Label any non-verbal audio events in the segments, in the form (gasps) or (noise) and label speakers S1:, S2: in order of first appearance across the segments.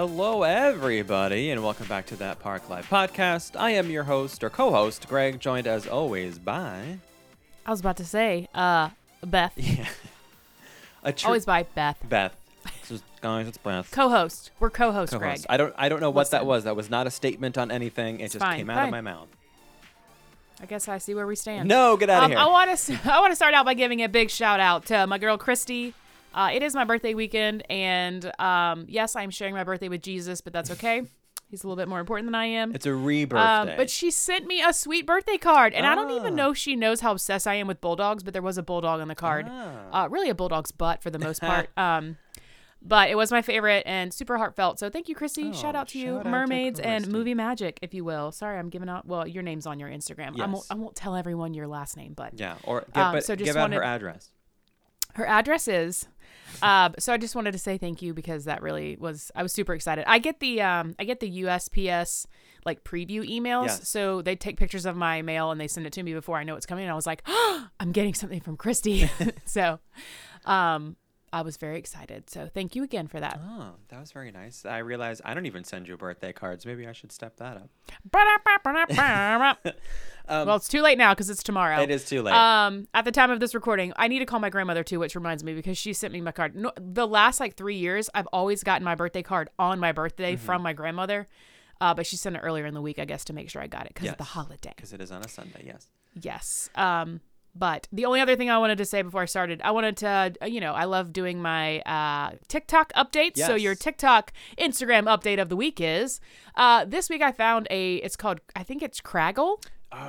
S1: Hello, everybody, and welcome back to that Park Life podcast. I am your host or co-host, Greg, joined as always by
S2: I was about to say, uh, Beth. (laughs)
S1: yeah, a tr-
S2: Always by Beth.
S1: Beth. Just guys, it's Beth.
S2: Co-host. We're co-host, Greg.
S1: Co-host. I don't. I don't know what that was. That was not a statement on anything. It
S2: It's
S1: just
S2: fine,
S1: came out of my mouth.
S2: I guess I see where we stand.
S1: No, get out
S2: um,
S1: of
S2: I want to. I want to start out by giving a big shout out to my girl Christy. Uh, it is my birthday weekend, and um, yes, I'm sharing my birthday with Jesus, but that's okay. (laughs) He's a little bit more important than I am.
S1: it's a rebirth
S2: Um, but she sent me a sweet birthday card, and I don't even
S1: Ah.
S2: know if she knows how obsessed I am with bulldogs. But there was a bulldog on the card,
S1: Ah.
S2: uh, really a bulldog's butt for the most (laughs) part. um, but it was my favorite and super heartfelt. So thank you, Chrissy. shout
S1: Oh,
S2: out to you,
S1: shout out to
S2: mermaids and movie magic, if you will. Sorry, I'm giving out. Well, your name's on your Instagram. I won't.
S1: Yes.
S2: I won't tell everyone your last name, but
S1: yeah, or give,
S2: um,
S1: but
S2: so just
S1: give out her address.
S2: her address is. Uh, so I just wanted to say thank you because that really was. I was super excited. I get the um, I get the USPS like preview emails.
S1: Yes.
S2: So they take pictures of my mail and they send it to me before I know it's coming. And I was like, oh, (gasps) I'm getting something from Christy. (laughs) so, um, I was very excited. So thank you again for that.
S1: Oh, that was very nice. I realized I don't even send you birthday cards. Maybe I should step that up. (laughs)
S2: well, it's too late now because it's tomorrow.
S1: It is too late.
S2: Um, at the time of this recording, I need to call my grandmother too, which reminds me because she sent me my card. No, the last like three years, I've always gotten my birthday card on my birthday
S1: Mm-hmm.
S2: from my grandmother. Uh, but she sent it earlier in the week, I guess, to make sure I got it because of the holiday.
S1: Because it is on a Sunday. Yes.
S2: Yes. Um, but the only other thing I wanted to say before I started, I wanted to, uh, you know, I love doing my uh, TikTok updates. So your TikTok, Instagram update of the week is uh, this week I found a, it's called, I think it's Craggle.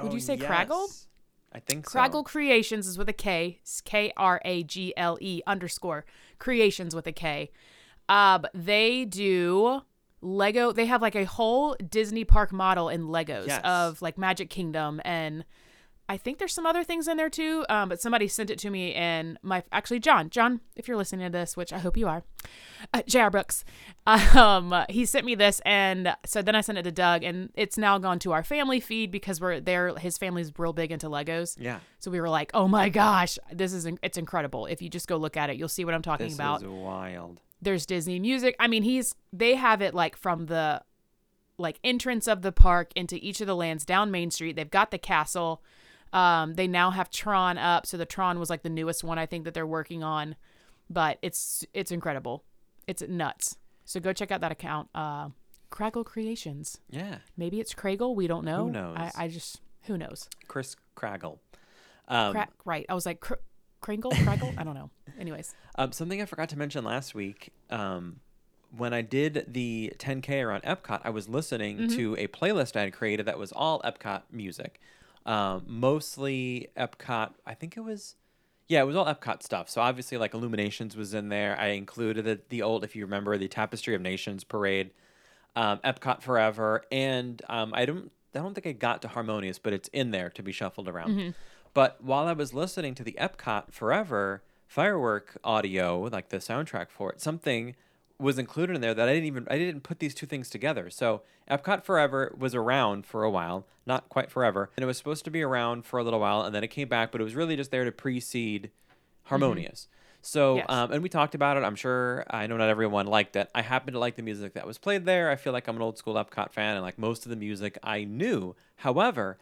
S2: Would
S1: Oh,
S2: you say Craggle?
S1: I think so.
S2: Kragle Creations is with a K. K R A G L E underscore Creations with a K. Uh, they do Lego. They have like a whole Disney park model in Legos
S1: Yes.
S2: of like Magic Kingdom and I think there's some other things in there too. Um, but somebody sent it to me and my actually John, John, if you're listening to this, which I hope you are, uh, J.R. Brooks, (laughs) um, he sent me this and so then I sent it to Doug and it's now gone to our family feed because we're there. His family's real big into Legos.
S1: Yeah.
S2: So we were like, "Oh my gosh, this is it's incredible. If you just go look at it, you'll see what I'm talking
S1: This
S2: about."
S1: is wild.
S2: There's Disney music. I mean, he's they have it like from the like entrance of the park into each of the lands down Main Street. They've got the castle. Um, they now have Tron up. So the Tron was like the newest one I think that they're working on, but it's it's incredible. It's nuts. So go check out that account. Uh, Kragle Creations.
S1: Yeah.
S2: Maybe it's Craggle. We don't know.
S1: Who knows?
S2: I, I just who knows.
S1: Chris Craggle. Um,
S2: Crack, right. I was like, cr- Kringle, (laughs) Craggle? I don't know. Anyways.
S1: um, something I forgot to mention last week. Um, when I did the 10K around Epcot, I was listening
S2: Mm-hmm.
S1: to a playlist I had created that was all Epcot music. Um, mostly Epcot. I think it was. Yeah, it was all Epcot stuff. So obviously, like Illuminations was in there. I included the, the old, if you remember, the Tapestry of Nations parade, um, Epcot Forever, and um, I don't, I don't think I got to Harmonious, but it's in there to be shuffled around. But while I was listening to the Epcot Forever firework audio, like the soundtrack for it, something was included in there that I didn't even I didn't put these two things together. So Epcot Forever was around for a while, not quite forever, and it was supposed to be around for a little while, and then it came back, but it was really just there to precede Harmonious. So,
S2: Yes.
S1: um, and we talked about it. I'm sure I know not everyone liked it. I happen to like the music that was played there. I feel like I'm an old school Epcot fan, and like most of the music I knew. However,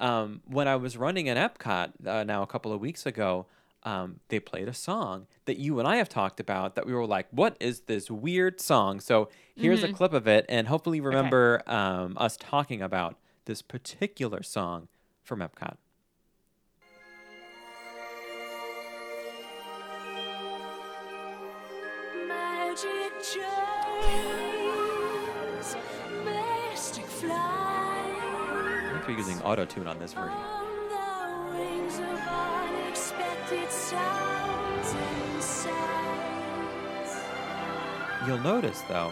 S1: um, when I was running an Epcot uh, now a couple of weeks ago, um, they played a song that you and I have talked about that we were like, what is this weird song? So here's a clip of it, and hopefully you remember um, us talking about this particular song from Epcot.
S3: Mystic
S1: I think we're using auto tune on this version. You'll notice though,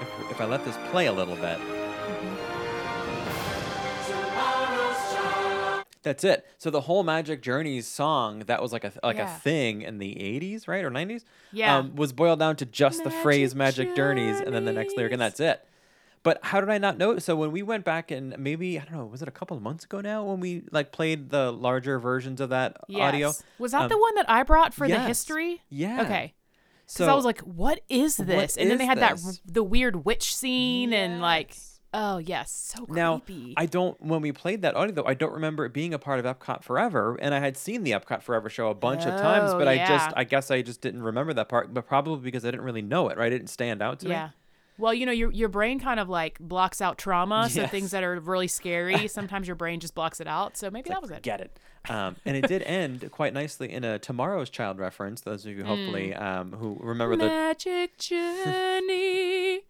S1: if, if I let this play a little bit, that's it. So the whole Magic Journeys song that was like a like
S2: Yeah.
S1: a thing in the 80s, right or 90s,
S2: Yeah.
S1: um, was boiled down to just the phrase
S3: Magic
S1: "Magic Journeys" and then the next lyric, and that's it. But how did I not know? So when we went back and maybe I don't know, was it a couple of months ago now when we like played the larger versions of that audio?
S2: Yes. Was that
S1: Um,
S2: the one that I brought for the history?
S1: Yeah.
S2: Okay. Because I was like, "What is
S1: What
S2: this?" and then they had that the weird witch scene and like, oh yes, so
S1: Now,
S2: creepy.
S1: I don't. When we played that audio, though, I don't remember it being a part of Epcot Forever, and I had seen the Epcot Forever show a bunch of times,
S2: Oh,
S1: but I just. I guess, I just didn't remember that part. But probably because I didn't really know it, right? It didn't stand out to me.
S2: yeah.
S1: me.
S2: Well, you know, your your brain kind of like blocks out trauma, so
S1: Yes.
S2: things that are really scary, (laughs) sometimes your brain just blocks it out. So maybe that was it.
S1: Get it. Um, and it did end quite nicely in a Tomorrow's Child reference. Those of you hopefully
S2: Mm.
S1: um, who remember the
S2: Magic (laughs) Journey.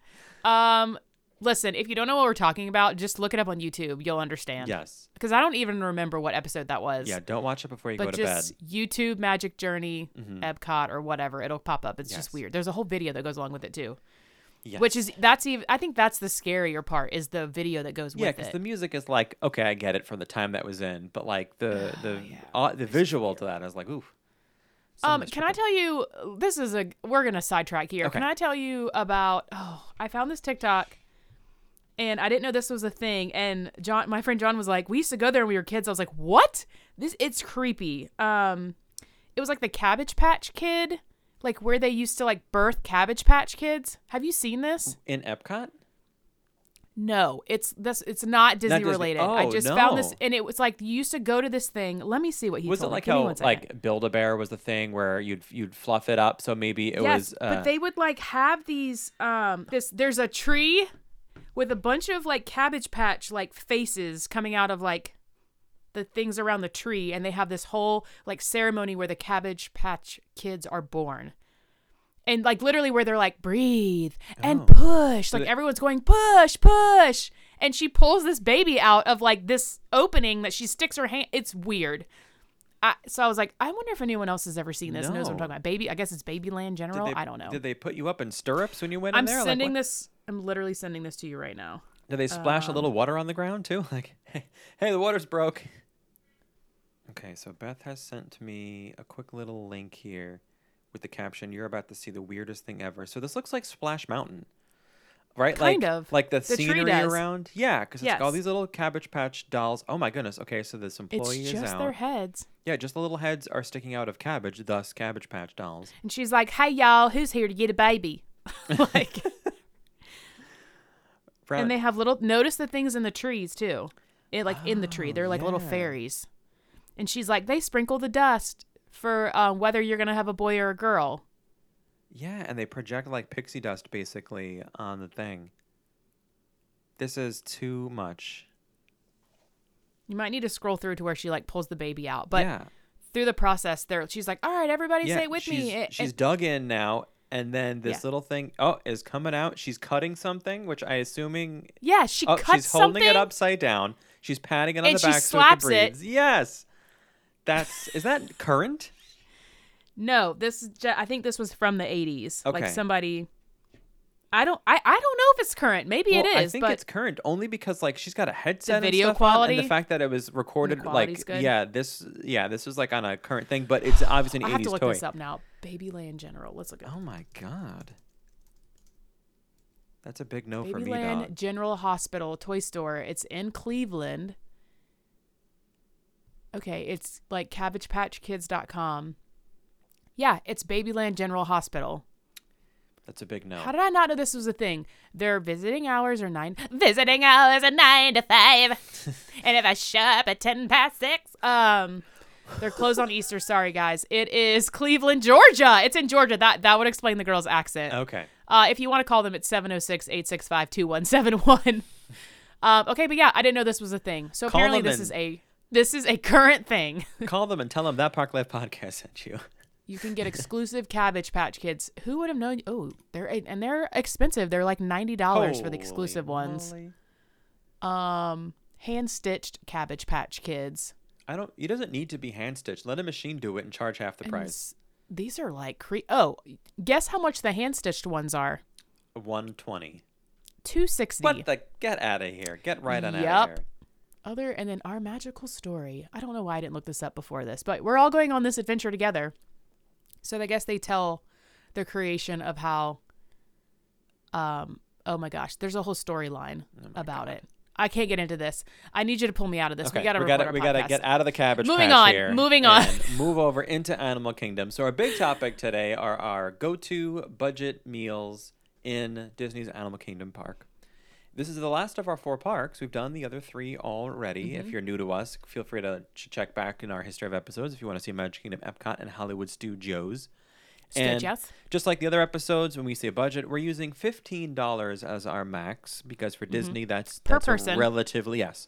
S2: um, listen, if you don't know what we're talking about, just look it up on YouTube. You'll understand.
S1: yes,
S2: Because I don't even remember what episode that was.
S1: yeah. Don't watch it before you go
S2: But
S1: to bed.
S2: just YouTube Magic Journey,
S1: Mhm.
S2: Epcot, or whatever, it'll pop up. It's just weird. There's a whole video that goes along with it too,
S1: Yes.
S2: which is that's even. I think that's the scarier part is the video that goes
S1: yeah,
S2: with it.
S1: Yeah, because the music is like okay, I get it from the time that was in, but like the the
S2: yeah.
S1: au- the visual to that, I was like, oof. so
S2: um, can I tell you? This is a. We're gonna sidetrack here. Can I tell you about? Oh, I found this TikTok, and I didn't know this was a thing. And John, my friend John, was like, "We used to go there when we were kids." I was like, "What? This? It's creepy." Um, it was like the Cabbage Patch Kid, like where they used to like birth Cabbage Patch Kids. Have you seen this?
S1: in Epcot?
S2: No, it's this. It's not Disney,
S1: Disney.
S2: related. I
S1: Oh,
S2: just found this, and it was like you used to go to this thing. Let me see what he
S1: was it
S2: told me.
S1: like
S2: me
S1: how like Build a Bear was the thing where you'd you'd fluff it up so maybe it
S2: yes,
S1: was uh,
S2: but they would like have these. Um, this there's a tree with a bunch of like Cabbage Patch like faces coming out of like the things around the tree, and they have this whole like ceremony where the Cabbage Patch Kids are born. And like literally where they're like breathe and
S1: Oh.
S2: push, like everyone's going push push, and she pulls this baby out of like this opening that she sticks her hand. It's weird. I, so I was like, I wonder if anyone else has ever seen this. and Knows what I'm talking about. Baby, I guess it's Babyland General.
S1: they,
S2: I don't know.
S1: Did they put you up in stirrups when you went
S2: I'm
S1: in there? I'm
S2: sending
S1: what-
S2: this. I'm literally sending this to you right now.
S1: Did they splash a
S2: um,
S1: little water on the ground too? (laughs) Like, hey, hey, the water's broke. Okay, so Beth has sent to me a quick little link here with the caption, "You're about to see the weirdest thing ever." So this looks like Splash Mountain, right?
S2: Kind
S1: like,
S2: of.
S1: like the,
S2: The
S1: scenery around. Yeah, because it's got all these little Cabbage Patch dolls. Oh my goodness. Okay, so this
S2: It's
S1: employee is
S2: just
S1: out.
S2: their heads.
S1: Yeah, just the little heads are sticking out of cabbage, thus Cabbage Patch dolls.
S2: And she's like, "Hey y'all, who's here to get a baby?" (laughs) like, (laughs) and they have little. Notice the things in the trees too. It like in the tree.
S1: Oh,
S2: They're like little fairies. And she's like, they sprinkle the dust for um, whether you're gonna have a boy or a girl.
S1: Yeah, and they project like pixie dust basically on the thing. This is too much.
S2: You might need to scroll through to where she like pulls the baby out, but
S1: yeah,
S2: through the process, there she's like, "All right, everybody,
S1: yeah,
S2: say with
S1: she's,
S2: me." A-
S1: She's
S2: and-
S1: dug in now, and then this
S2: Yeah.
S1: little thing oh is coming out. She's cutting something, which I assuming
S2: yeah, she
S1: oh
S2: cuts
S1: she's holding
S2: something.
S1: it upside down. She's patting it on
S2: And
S1: the
S2: she
S1: back
S2: slaps
S1: so it
S2: it.
S1: Yes, that's is that current?
S2: No, this is. I think this was from the '80s. Like somebody. I don't. I, I don't know if it's current. Maybe
S1: well,
S2: it
S1: I think
S2: but
S1: it's current only because like she's got a headset
S2: video
S1: and stuff on, and the fact that it was recorded like
S2: good?
S1: yeah this yeah this is like on a current thing, but it's obviously an
S2: I have to look
S1: toy.
S2: this up now. Babyland General. Let's look
S1: Oh my god. That's a big no for me,
S2: Babyland. General Hospital toy store. It's in Cleveland. Okay, it's like CabbagePatchKids.com. Yeah, it's Babyland General Hospital.
S1: That's a big no.
S2: How did I not know this was a thing? Their visiting hours are nine. Visiting hours are nine to five, (laughs) and if I show up at ten past six, um, they're closed on Easter. Sorry, guys. It is Cleveland, Georgia. It's in Georgia. That that would explain the girl's accent.
S1: okay.
S2: Uh, if you want to call them, it's 706 865 2171. (laughs) Um, okay, but yeah, I didn't know this was a thing. So
S1: Call
S2: apparently, this
S1: and-
S2: is a this is a current thing. (laughs)
S1: Call them and tell them that Park Life podcast sent you.
S2: You can get (laughs) exclusive Cabbage Patch Kids. Who would have known? Oh, they're and they're expensive. They're like ninety dollars for the exclusive ones.
S1: moly.
S2: Um, hand stitched Cabbage Patch Kids.
S1: I don't. It doesn't need to be hand stitched. Let a machine do it and charge half the
S2: And
S1: price.
S2: These are like cre- oh, guess how much the hand stitched ones are?
S1: One twenty.
S2: Two sixty.
S1: What the? Get out of here. Get right on out of here.
S2: Other and then our magical story. I don't know why I didn't look this up before this, but we're all going on this adventure together. So I guess they tell the creation of how um oh my gosh, there's a whole storyline
S1: Oh
S2: about
S1: God.
S2: it. I can't get into this. I need you to pull me out of this.
S1: Okay,
S2: we got to
S1: we gotta we gotta get out of the cabbage
S2: Moving
S1: patch
S2: on,
S1: here
S2: moving on.
S1: and (laughs) move over into Animal Kingdom. So our big topic today are our go-to budget meals in Disney's Animal Kingdom park. This is the last of our four parks. We've done the other three already.
S2: Mm-hmm.
S1: If you're new to us, feel free to ch- check back in our history of episodes if you want to see Magic Kingdom, Epcot, and Hollywood Studios. And
S2: Studios.
S1: just like the other episodes, when we say budget, we're using fifteen dollars as our max because for Disney, that's
S2: Mm-hmm. Per
S1: that's
S2: person.
S1: relatively yes,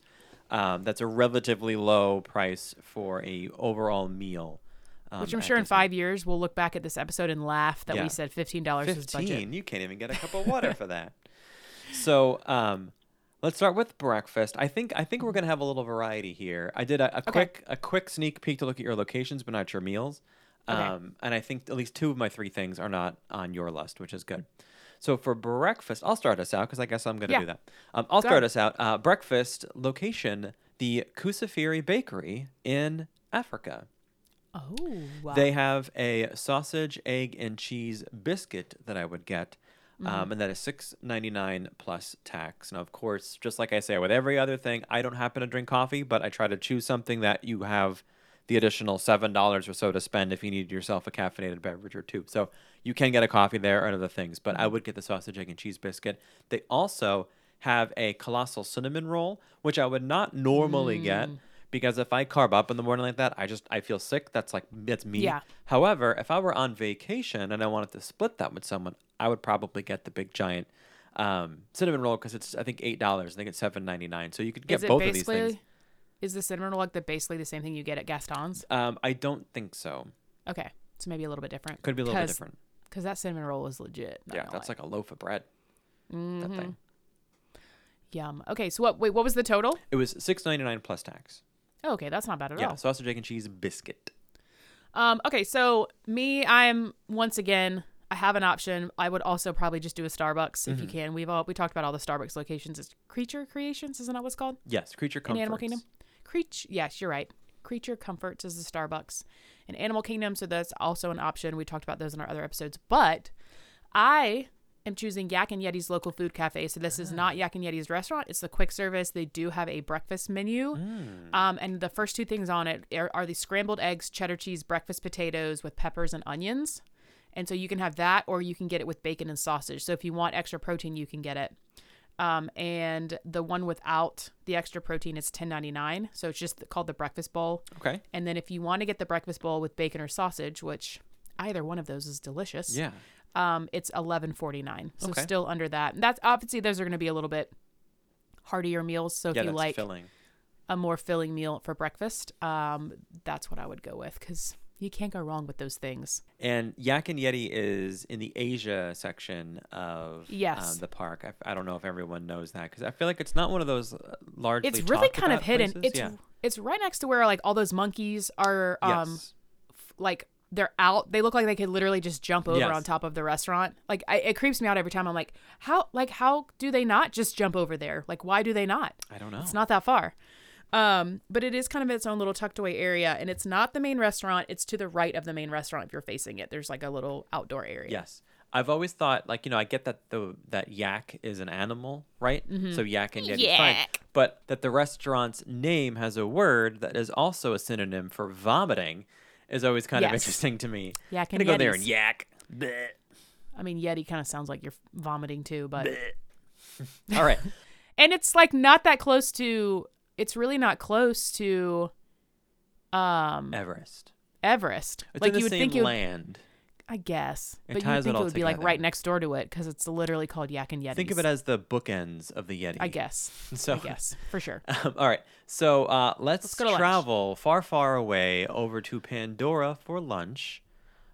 S1: um, that's a relatively low price for a overall meal. Um,
S2: Which I'm sure in
S1: Disney.
S2: five years we'll look back at this episode and laugh that
S1: Yeah.
S2: we said fifteen dollars was budget.
S1: You can't even get a cup of water (laughs) for that. So, um, let's start with breakfast. I think I think we're gonna have a little variety here. I did a, a quick a quick sneak peek to look at your locations, but not your meals.
S2: Okay.
S1: Um, and I think at least two of my three things are not on your list, which is good. So for breakfast, I'll start us out because I guess I'm gonna
S2: Yeah.
S1: do that. Um, I'll
S2: Go
S1: start
S2: ahead.
S1: us out. Uh, breakfast location: the Kusafiri Bakery in Africa.
S2: Oh, wow.
S1: They have a sausage, egg, and cheese biscuit that I would get,
S2: Mm-hmm.
S1: um, and that is six ninety nine plus tax. Now, of course, just like I say with every other thing, I don't happen to drink coffee, but I try to choose something that you have the additional seven dollars or so to spend if you need yourself a caffeinated beverage or two. So you can get a coffee there and other things, but I
S2: Mm-hmm.
S1: would get the sausage, egg, and cheese biscuit. They also have a colossal cinnamon roll, which I would not normally get
S2: Mm.
S1: Because if I carb up in the morning like that, I just I feel sick. That's like that's me.
S2: Yeah.
S1: However, if I were on vacation and I wanted to split that with someone, I would probably get the big giant um, cinnamon roll because it's I think eight dollars. I think it's seven ninety nine. So you could get both of these things.
S2: Is the cinnamon roll like the basically the same thing you get at Gaston's?
S1: Um, I don't think so.
S2: Okay, so maybe a little bit different.
S1: Could be a little bit different.
S2: Because that cinnamon roll is legit.
S1: Yeah, that's
S2: lie.
S1: like a loaf of bread. That
S2: Mhm.
S1: thing.
S2: Yum. Okay, so what? Wait, what was the total?
S1: It was six ninety nine plus tax.
S2: Oh, okay, that's not bad at all.
S1: Yeah,
S2: all.
S1: sausage, egg, and cheese biscuit.
S2: Um, okay, so me, I'm once again, I have an option. I would also probably just do a Starbucks if you
S1: Mm-hmm.
S2: can. We've all we talked about all the Starbucks locations. It's Creature Creations, isn't that what's called?
S1: Yes, creature
S2: In
S1: comforts.
S2: Animal Kingdom. Creature, yes, you're right. Creature Comforts is the Starbucks in Animal Kingdom, so that's also an option. We talked about those in our other episodes, but I am choosing Yak and Yeti's local food cafe. So this is not Yak and Yeti's restaurant; it's the quick service. They do have a breakfast menu, um, and the first two things on it are, are the scrambled eggs, cheddar cheese, breakfast potatoes with peppers and onions. And so you can have that, or you can get it with bacon and sausage. So if you want extra protein, you can get it. Um, and the one without the extra protein is ten ninety nine. So it's just called the breakfast bowl.
S1: Okay.
S2: And then if you want to get the breakfast bowl with bacon or sausage, which either one of those is delicious,
S1: Yeah.
S2: Um, it's eleven forty nine. So
S1: Okay.
S2: still under that. And that's obviously those are going to be a little bit heartier meals. So if
S1: yeah,
S2: you like
S1: filling.
S2: a more filling meal for breakfast, um, that's what I would go with because you can't go wrong with those things.
S1: And Yak and Yeti is in the Asia section of
S2: Yes.
S1: um, the park. I, I don't know if everyone knows that because I feel like it's not one of those uh, largely.
S2: It's really kind of hidden.
S1: places.
S2: It's
S1: yeah.
S2: it's right next to where like all those monkeys are. Um,
S1: yes.
S2: like they're out. They look like they could literally just jump over
S1: Yes.
S2: on top of the restaurant. Like I, it creeps me out every time. I'm like, how like how do they not just jump over there? Like why do they not?
S1: I don't know.
S2: It's not that far. Um, but it is kind of its own little tucked away area, and it's not the main restaurant. It's to the right of the main restaurant if you're facing it. There's like a little outdoor area.
S1: Yes. I've always thought, like you know, I get that the that yak is an animal, right? So yak and yeti, fine.
S2: Yak.
S1: But that the restaurant's name has a word that is also a synonym for vomiting is always kind of interesting to me. Yeah,
S2: can
S1: go there and yak. Bleh.
S2: I mean, Yeti kind of sounds like you're vomiting too, but
S1: All right. (laughs)
S2: and it's like not that close to. It's really not close to. Um,
S1: Everest.
S2: Everest.
S1: It's
S2: like you would think would
S1: land.
S2: I guess.
S1: It
S2: but you
S1: ties it
S2: think it
S1: all
S2: would be like
S1: together.
S2: right next door to it because it's literally called Yak and Yeti.
S1: Think of it as the bookends of the Yeti.
S2: I guess. (laughs)
S1: So
S2: I guess for sure. (laughs)
S1: Um, all right. So uh, let's,
S2: go to lunch.
S1: travel far, far away over to Pandora for lunch,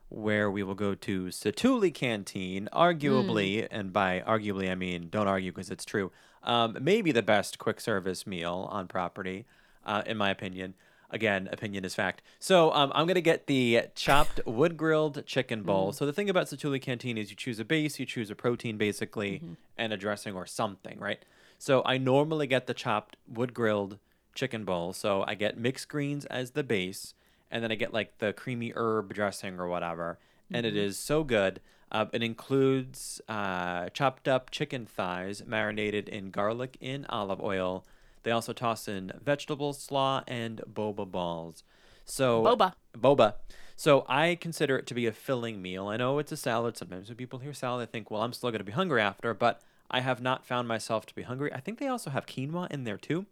S1: where we will go to Satuli Canteen, arguably,
S2: Hmm.
S1: and by arguably I mean don't argue because it's true. Um, maybe the best quick service meal on property, uh, in my opinion. Again, opinion is fact. So um, I'm gonna get the chopped wood grilled chicken bowl.
S2: Hmm.
S1: So the thing about Satuli Canteen is you choose a base, you choose a protein basically,
S2: Mm-hmm.
S1: and a dressing or something, right? So I normally get the chopped wood grilled chicken bowl. So I get mixed greens as the base, and then I get like the creamy herb dressing or whatever, and it is so good. Uh, it includes uh, chopped up chicken thighs marinated in garlic in olive oil. They also toss in vegetable slaw and boba balls. So
S2: Boba.
S1: boba. So I consider it to be a filling meal. I know it's a salad. Sometimes when people hear salad, they think, "Well, I'm still going to be hungry after," but I have not found myself to be hungry. I think they also have quinoa in there too.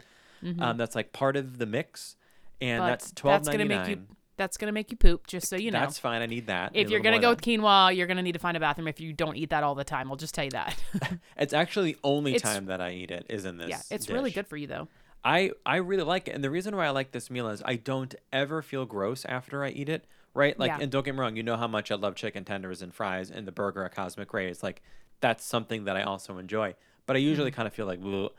S1: Um, that's like part of the mix, and
S2: But
S1: that's twelve ninety nine.
S2: That's gonna make you poop, just so you know.
S1: That's fine. I need that.
S2: If
S1: a
S2: you're gonna go with quinoa, you're gonna need to find a bathroom if you don't eat that all the time. I'll just tell you that. (laughs)
S1: it's actually the only
S2: It's-
S1: time that I eat it is in this.
S2: yeah, it's really good for you though.
S1: I I really like it, and the reason why I like this meal is I don't ever feel gross after I eat it. Right? Like,
S2: Yeah.
S1: and don't get me wrong, you know how much I love chicken tenders and fries and the burger at Cosmic Rays. Like, that's something that I also enjoy. But I usually
S2: Mm-hmm.
S1: kind of feel like, "Bleh."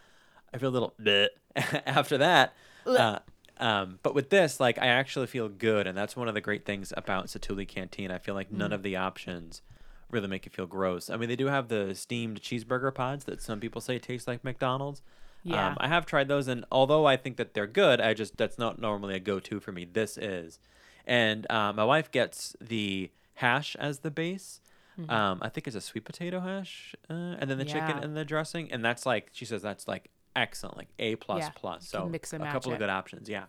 S1: I feel a little bleh (laughs) after that. Uh, um, but with this, like, I actually feel good, and that's one of the great things about Satuli Canteen. I feel like none
S2: Mm.
S1: of the options really make you feel gross. I mean, they do have the steamed cheeseburger pods that some people say taste like McDonald's.
S2: Yeah.
S1: Um, I have tried those, and although I think that they're good, I just that's not normally a go-to for me. This is, and uh, my wife gets the hash as the base. Um, I think it's a sweet potato hash, uh, and then the chicken
S2: Mm-hmm.
S1: And the dressing, and that's like she says that's like excellent, like A plus
S2: Yeah,
S1: plus. So
S2: mix and
S1: a couple
S2: it.
S1: of good options. Yeah.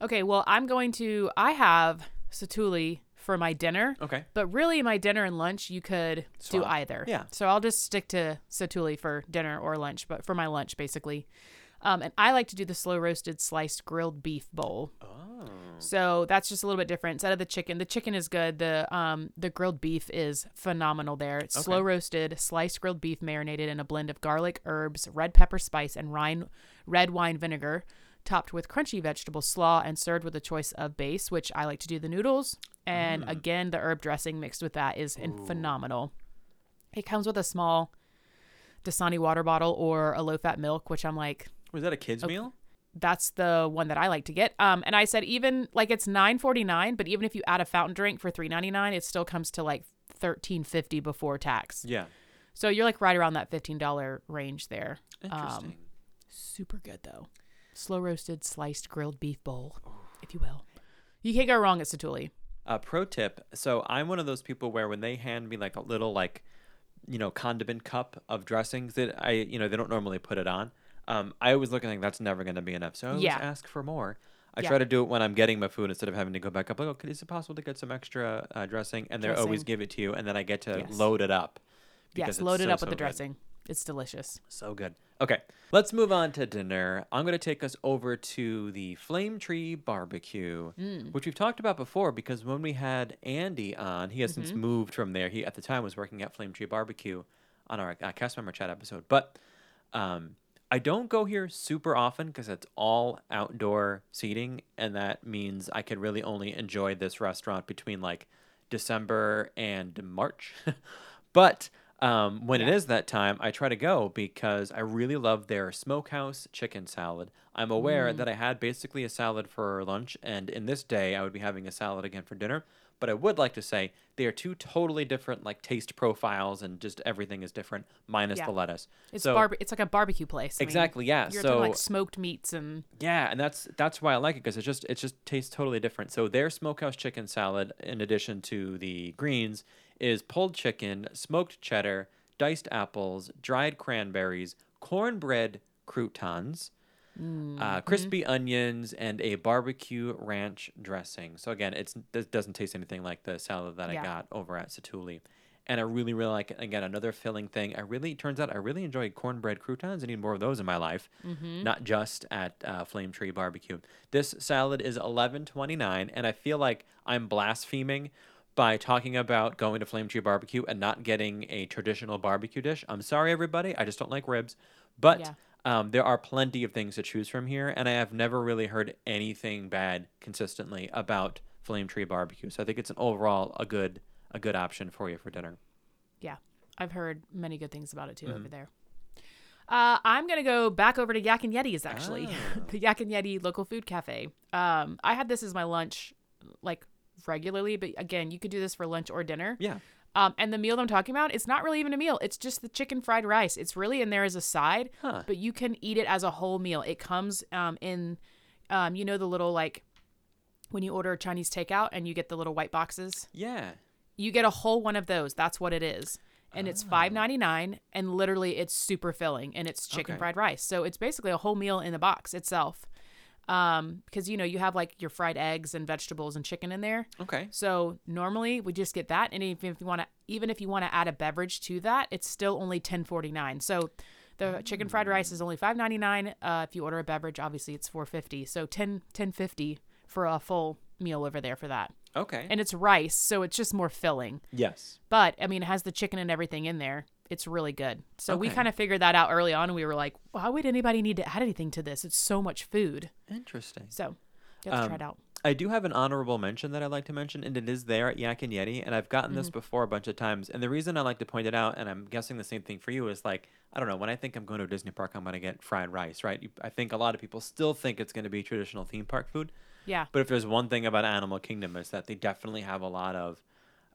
S2: Okay, well I'm going to I have satuli for my dinner.
S1: Okay.
S2: But really, my dinner and lunch, you could do either.
S1: Yeah.
S2: So I'll just stick to satuli for dinner or lunch, but for my lunch, basically. Um, and I like to do the slow roasted sliced grilled beef bowl.
S1: Oh.
S2: So that's just a little bit different. Instead of the chicken, the chicken is good. The um the grilled beef is phenomenal there. It's slow roasted, sliced grilled beef marinated in a blend of garlic, herbs, red pepper spice, and rine, red wine vinegar, topped with crunchy vegetable slaw and served with a choice of base, which I like to do the noodles. And
S1: Mm.
S2: again, the herb dressing mixed with that is in phenomenal. It comes with a small Dasani water bottle or a low fat milk, which I'm like,
S1: Was that a kids meal?
S2: That's the one that I like to get. Um, and I said even like it's nine forty nine, but even if you add a fountain drink for three ninety nine, it still comes to like thirteen fifty before tax.
S1: Yeah.
S2: So you're like right around that fifteen dollar range there.
S1: Interesting.
S2: Um, super good though. Slow roasted sliced grilled beef bowl, if you will. You can't go wrong at Satuli.
S1: Uh, pro tip. So I'm one of those people where when they hand me like a little like, you know, condiment cup of dressings that I, you know, they don't normally put it on. Um, I always look and think that's never going to be enough. So I always
S2: Yeah.
S1: ask for more. I
S2: Yeah.
S1: try to do it when I'm getting my food instead of having to go back up. Like, oh, is it possible to get some extra uh, dressing? And they always give it to you, and then I get to
S2: Yes.
S1: load it up.
S2: Yes,
S1: it's
S2: load it
S1: so,
S2: up with
S1: so
S2: the
S1: good.
S2: dressing. It's delicious.
S1: So good. Okay, let's move on to dinner. I'm going to take us over to the Flame Tree Barbecue,
S2: Mm.
S1: which we've talked about before because when we had Andy on, he has since
S2: Mm-hmm.
S1: moved from there. He at the time was working at Flame Tree Barbecue on our uh, cast member chat episode, but um, I don't go here super often because it's all outdoor seating, and that means I could really only enjoy this restaurant between like December and March. (laughs) but um, when it
S2: Yeah.
S1: is that time, I try to go because I really love their smokehouse chicken salad. I'm aware
S2: Mm.
S1: that I had basically a salad for lunch, and in this day, I would be having a salad again for dinner. But I would like to say they are two totally different like taste profiles, and just everything is different minus
S2: Yeah.
S1: the lettuce.
S2: It's
S1: so
S2: barbe- It's like a barbecue place. I mean,
S1: exactly, yeah.
S2: You're
S1: so
S2: like smoked meats and
S1: yeah, and that's that's why I like it because it just it just tastes totally different. So their smokehouse chicken salad, in addition to the greens, is pulled chicken, smoked cheddar, diced apples, dried cranberries, cornbread croutons,
S2: Mm-hmm.
S1: uh, crispy onions, and a barbecue ranch dressing. So again, it's it doesn't taste anything like the salad that I got over at Satuli. And I really, really like it. Again, another filling thing. I really turns out I really enjoy cornbread croutons. I need more of those in my life,
S2: Mm-hmm.
S1: not just at uh, Flame Tree Barbecue. This salad is eleven twenty nine, and I feel like I'm blaspheming by talking about going to Flame Tree Barbecue and not getting a traditional barbecue dish. I'm sorry, everybody. I just don't like ribs, but.
S2: Yeah.
S1: Um, there are plenty of things to choose from here, and I have never really heard anything bad consistently about Flame Tree Barbecue. So I think it's an overall a good a good option for you for dinner.
S2: Yeah, I've heard many good things about it
S1: Mm-hmm.
S2: too over there. Uh, I'm gonna go back over to Yak and Yeti's actually,
S1: Oh. (laughs)
S2: the Yak and Yeti local food cafe. Um, I had this as my lunch, like regularly, but again, you could do this for lunch or dinner.
S1: Yeah.
S2: Um, and the meal I'm talking about, it's not really even a meal. It's just the chicken fried rice. It's really in there as a side,
S1: Huh.
S2: but you can eat it as a whole meal. It comes um, in, um, you know, the little like when you order Chinese takeout and you get the little white boxes.
S1: Yeah.
S2: You get a whole one of those. That's what it is. And it's five ninety nine, and literally it's super filling, and it's chicken
S1: Okay.
S2: fried rice. So it's basically a whole meal in the box itself. Um, because you know you have like your fried eggs and vegetables and chicken in there.
S1: Okay.
S2: So normally we just get that, and if, if you want to, even if you want to add a beverage to that, it's still only ten forty nine. So the chicken fried rice is only five ninety nine. Uh, if you order a beverage, obviously it's four fifty. So 10 10.50 for a full meal over there for that,
S1: Okay.
S2: and it's rice, so it's just more filling.
S1: yes.
S2: But I mean, it has the chicken and everything in there. It's really good. So we kind of figured that out early on, and we were like, why would anybody need to add anything to this? It's so much food.
S1: Interesting.
S2: So you have to try
S1: Um,
S2: it out.
S1: I do have an honorable mention that I'd like to mention, and it is there at Yak and Yeti, and I've gotten
S2: Mm-hmm.
S1: this before a bunch of times. And the reason I like to point it out, and I'm guessing the same thing for you, is like I don't know. When I think I'm going to a Disney park, I'm going to get fried rice, right? You- I think a lot of people still think it's going to be traditional theme park food,
S2: Yeah.
S1: but if there's one thing about Animal Kingdom, is that they definitely have a lot of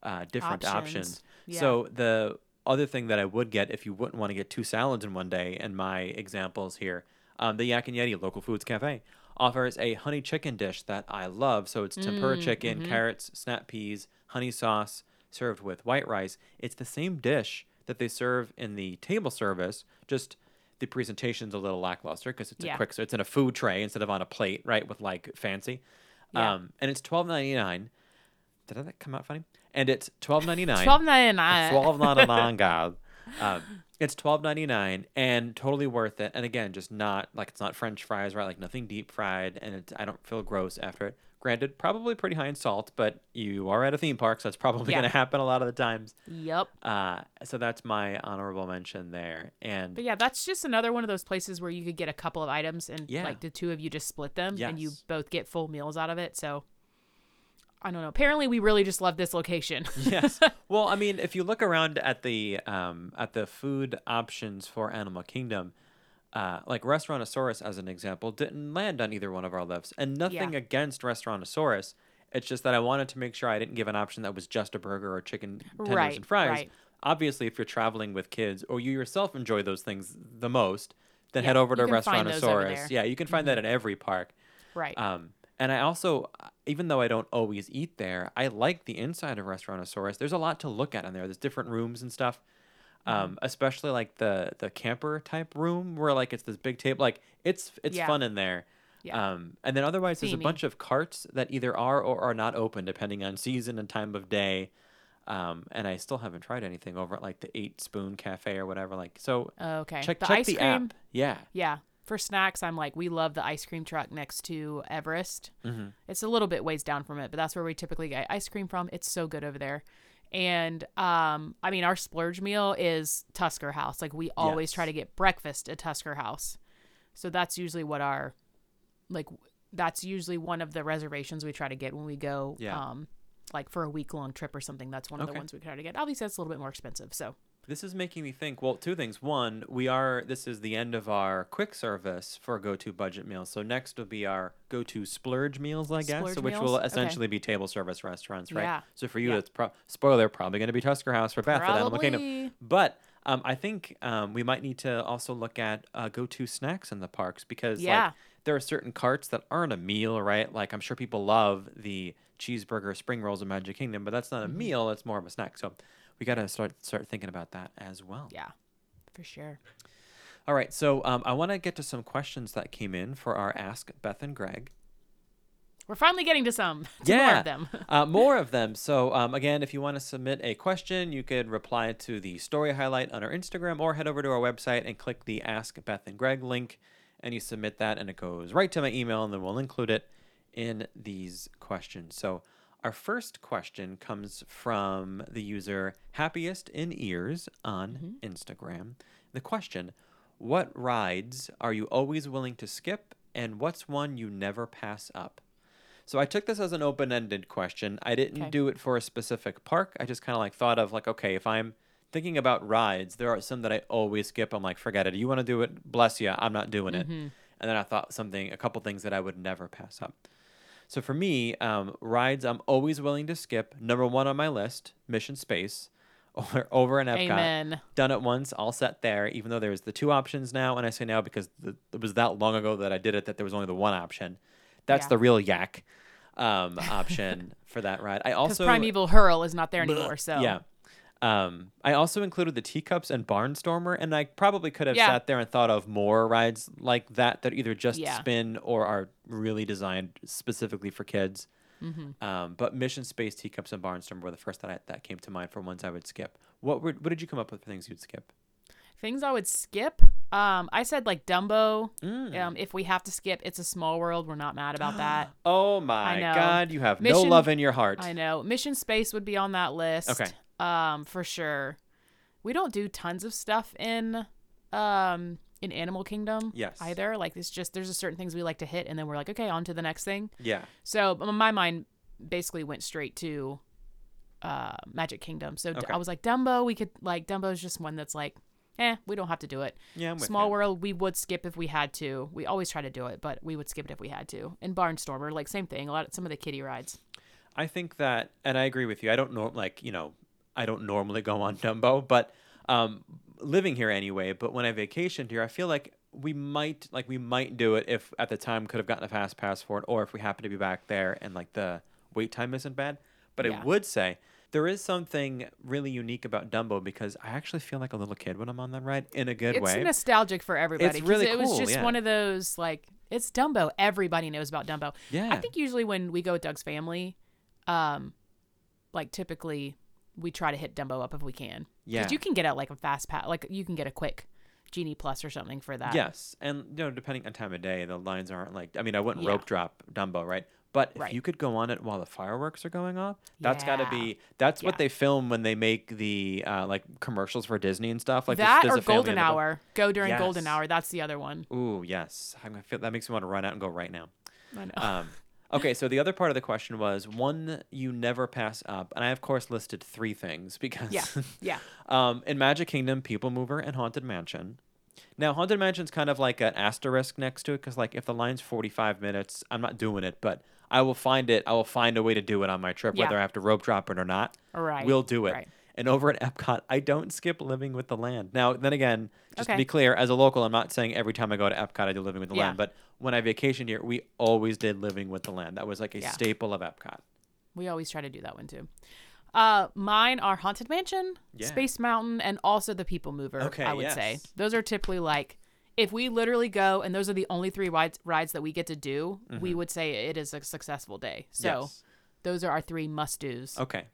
S1: uh, different options.
S2: Options. Yeah.
S1: So the other thing that I would get if you wouldn't want to get two salads in one day, and my examples here, um, the Yak and Yeti Local Foods Cafe offers a honey chicken dish that I love. So it's tempura
S2: Mm,
S1: chicken,
S2: mm-hmm.
S1: carrots, snap peas, honey sauce, served with white rice. It's the same dish that they serve in the table service, just the presentation's a little lackluster because it's
S2: Yeah.
S1: a quick. So it's in a food tray instead of on a plate, right? With like fancy.
S2: Yeah.
S1: Um, and it's twelve ninety nine. Did that come out funny? And it's twelve ninety nine.
S2: Twelve ninety nine.
S1: Twelve ninety nine, guys. (laughs) Um, it's twelve ninety nine and totally worth it. And again, just not like it's not French fries, right? Like nothing deep fried, and it, I don't feel gross after it. Granted, probably pretty high in salt, but you are at a theme park, so it's probably
S2: Yeah.
S1: going to happen a lot of the times.
S2: Yep.
S1: Uh, so that's my honorable mention there. And
S2: But yeah, that's just another one of those places where you could get a couple of items and
S1: Yeah.
S2: like the two of you just split them and you both get full meals out of it. So I don't know. Apparently we really just love this location. (laughs)
S1: yes. Well, I mean, if you look around at the um, at the food options for Animal Kingdom, uh, like Restaurantosaurus, as an example, didn't land on either one of our lists. And nothing
S2: Yeah.
S1: against Restaurantosaurus. It's just that I wanted to make sure I didn't give an option that was just a burger or chicken tenders
S2: Right,
S1: and fries.
S2: right.
S1: Obviously, if you're traveling with kids or you yourself enjoy those things the most, then
S2: Yeah,
S1: head over to
S2: you can find over
S1: Restaurantosaurus.
S2: Mm-hmm.
S1: Yeah, you can find that at every park.
S2: right.
S1: Um, and I also, even though I don't always eat there, I like the inside of Restaurantosaurus. There's a lot to look at in there. There's different rooms and stuff. Um, especially like the the camper type room where like it's this big table. Like it's it's
S2: Yeah.
S1: fun in there.
S2: Yeah.
S1: Um, and then otherwise there's a bunch of carts that either are or are not open depending on season and time of day. Um, and I still haven't tried anything over at like the Eight Spoon Cafe or whatever. Like so,
S2: okay.
S1: check
S2: the
S1: check
S2: ice
S1: the
S2: cream.
S1: app. Yeah.
S2: Yeah. For snacks, I'm like, we love the ice cream truck next to Everest.
S1: Mm-hmm.
S2: It's a little bit ways down from it, but that's where we typically get ice cream from. It's so good over there. And um, I mean, our splurge meal is Tusker House. Like we always try to get breakfast at Tusker House. So that's usually what our like that's usually one of the reservations we try to get when we go
S1: Yeah.
S2: um like for a week long trip or something. That's one of the ones we try to get. Obviously that's a little bit more expensive. So
S1: This is making me think. Well, two things. One, we are. This is the end of our quick service for go-to budget meals. So next will be our go-to splurge meals, I guess,
S2: Splurge
S1: which
S2: meals?
S1: will
S2: Okay.
S1: essentially be table service restaurants, right?
S2: Yeah.
S1: So for you,
S2: Yeah.
S1: it's pro- spoiler probably going to be Tusker House for Beth at Animal Kingdom. But um, I think um, we might need to also look at uh, go-to snacks in the parks because
S2: Yeah.
S1: like there are certain carts that aren't a meal, right? Like I'm sure people love the cheeseburger spring rolls in Magic Kingdom, but that's not a
S2: Mm-hmm.
S1: meal; it's more of a snack. So we got to start start thinking about that as well.
S2: yeah, for sure.
S1: All right, so um, I want to get to some questions that came in for our Ask Beth and Greg.
S2: We're finally getting to some. (laughs) to more of them. (laughs)
S1: uh, more of them. So um, again, if you want to submit a question, you could reply to the story highlight on our Instagram or head over to our website and click the Ask Beth and Greg link, and you submit that, and it goes right to my email, and then we'll include it in these questions. So our first question comes from the user Happiest in Ears on mm-hmm. Instagram. The question: What rides are you always willing to skip, and what's one you never pass up? So I took this as an open-ended question. I didn't
S2: Okay.
S1: do it for a specific park. I just kind of like thought of like, okay, if I'm thinking about rides, there are some that I always skip. I'm like, forget it. You want to do it? Bless you. I'm not doing it. Mm-hmm. And then I thought something, a couple things that I would never pass up. So for me, um, rides I'm always willing to skip. Number one on my list, Mission Space, (laughs) over over in Epcot.
S2: Amen.
S1: Done it once, all set there. Even though there's the two options now, and I say now because the, it was that long ago that I did it that there was only the one option. That's
S2: Yeah.
S1: the real yak. um, option (laughs) for that ride. I also
S2: Primeval Hurl is not there anymore. So
S1: yeah. Um, I also included the teacups and Barnstormer, and I probably could have
S2: Yeah.
S1: sat there and thought of more rides like that that either just
S2: Yeah.
S1: spin or are really designed specifically for kids.
S2: Mm-hmm.
S1: Um, but Mission Space, Teacups, and Barnstormer were the first that I, that came to mind for ones I would skip. What were, what did you come up with for things you'd skip?
S2: things I would skip. Um, I said like Dumbo.
S1: Mm.
S2: Um, if we have to skip, it's a small world. We're not mad about that. (gasps)
S1: Oh my. God, you have no love in your heart.
S2: I know. Mission Space would be on that list.
S1: Okay.
S2: Um, for sure. We don't do tons of stuff in um in Animal Kingdom.
S1: Yes.
S2: Either like it's just there's a certain things we like to hit, and then we're like, okay, on to the next thing.
S1: Yeah.
S2: So my mind basically went straight to uh Magic Kingdom. So
S1: Okay.
S2: I was like, Dumbo, we could like Dumbo's just one that's like, eh, we don't have to do it.
S1: Yeah, I'm
S2: Small. World, we would skip if we had to. We always try to do it, but we would skip it if we had to. And Barnstormer, like same thing. A lot of some of the kiddie rides.
S1: I think that, and I agree with you. I don't know, like you know, I don't normally go on Dumbo, but um, living here anyway. But when I vacationed here, I feel like we might, like we might do it if at the time could have gotten a fast pass for it, or if we happen to be back there and like the wait time isn't bad. But
S2: Yeah.
S1: I would say there is something really unique about Dumbo because I actually feel like a little kid when I'm on that ride in a good
S2: it's
S1: way.
S2: It's nostalgic for everybody. 'cause
S1: really
S2: it was just
S1: yeah.
S2: one of those like it's Dumbo. Everybody knows about Dumbo.
S1: Yeah.
S2: I think usually when we go with Doug's family, um, like typically we try to hit Dumbo up if we can.
S1: Yeah.
S2: you can get out like a fast pass, like you can get a quick Genie Plus or something for that.
S1: Yes, and you know, depending on time of day, the lines aren't like. I mean, I wouldn't
S2: Yeah.
S1: rope drop Dumbo, right? But
S2: Right.
S1: if you could go on it while the fireworks are going off, that's got to be. That's
S2: Yeah.
S1: what they film when they make the uh, like commercials for Disney and stuff. Like
S2: that
S1: there's,
S2: or
S1: there's a
S2: Golden. Hour. Go during Golden Hour. That's the other one.
S1: Ooh, yes. I'm gonna feel, that makes me want to run out and go right now.
S2: I know.
S1: Um, okay, so the other part of the question was one you never pass up, and I of course listed three things because
S2: yeah, yeah. (laughs)
S1: um, in Magic Kingdom, People Mover and Haunted Mansion. Now, Haunted Mansion's kind of like an asterisk next to it because, like, if the line's 45 minutes, I'm not doing it, but I will find it. I will find a way to do it on my trip,
S2: Yeah.
S1: whether I have to rope drop it or not.
S2: Right,
S1: We'll do it.
S2: right.
S1: And over at Epcot, I don't skip Living with the Land. Now, then again, just to be clear, as a local, I'm not saying every time I go to Epcot, I do Living with the
S2: Yeah.
S1: Land, but when I vacationed here, we always did Living with the Land. That was like a
S2: Yeah.
S1: staple of Epcot.
S2: We always try to do that one too. Uh, mine are Haunted Mansion,
S1: Yeah.
S2: Space Mountain, and also the People Mover.
S1: Okay,
S2: I would say those are typically like if we literally go and those are the only three rides rides that we get to do, we would say it is a successful day. So
S1: Mm-hmm. Yes.
S2: those are our three must dos.
S1: Okay.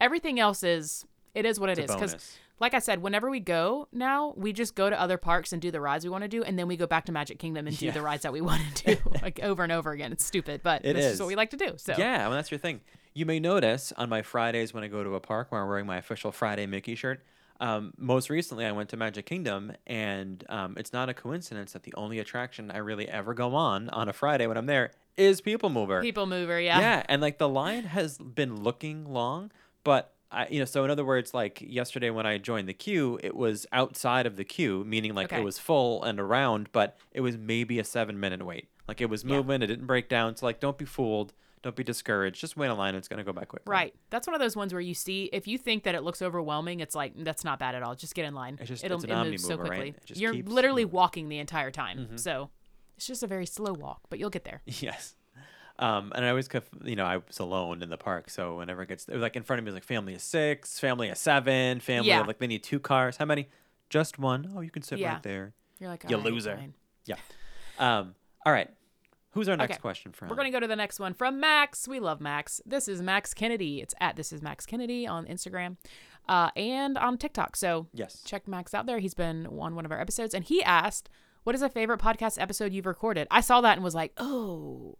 S2: Everything else is it is what it
S1: It's
S2: is because. Like I said, whenever we go now, we just go to other parks and do the rides we want to do, and then we go back to Magic Kingdom and do
S1: Yeah.
S2: the rides that we want to (laughs) do, like over and over again. It's stupid, but
S1: It is.
S2: what we like to do. So
S1: Yeah, well, that's your thing. You may notice on my Fridays when I go to a park where I'm wearing my official Friday Mickey shirt. Um, most recently, I went to Magic Kingdom, and um, it's not a coincidence that the only attraction I really ever go on on a Friday when I'm there is People Mover.
S2: People Mover, yeah.
S1: yeah, and like the line has been looking long, but I, you know, so in other words, like yesterday when I joined the queue, it was outside of the queue, meaning like
S2: Okay.
S1: it was full and around, but it was maybe a seven minute wait. Like it was
S2: Yeah.
S1: moving, it didn't break down. So like, don't be fooled, don't be discouraged. Just wait in line, it's gonna go by quickly.
S2: Right. That's one of those ones where you see if you think that it looks overwhelming, it's like that's not bad at all. Just get in line.
S1: It's just-
S2: It'll
S1: it's an
S2: it moves so
S1: right?
S2: quickly.
S1: Just
S2: You're literally
S1: moving.
S2: walking the entire time.
S1: Mhm.
S2: So it's just a very slow walk, but you'll get there. (laughs)
S1: Yes. Um, and I always, kept, you know, I was alone in the park, so whenever it gets it was like in front of me, it was like family of six, family of seven, family
S2: Yeah.
S1: of like they need two cars. How many? Just one. Oh, you can sit
S2: Yeah.
S1: right there.
S2: You're like
S1: You
S2: "All right,
S1: loser."
S2: fine."
S1: Yeah. Um, all right. Who's our next
S2: Okay.
S1: question from?
S2: We're gonna go to the next one from Max. We love Max. This is Max Kennedy. It's at this is Max Kennedy on Instagram, uh, and on TikTok. So
S1: Yes.
S2: check Max out there. He's been on one of our episodes, and he asked, "What is a favorite podcast episode you've recorded?" I saw that and was like, "Oh,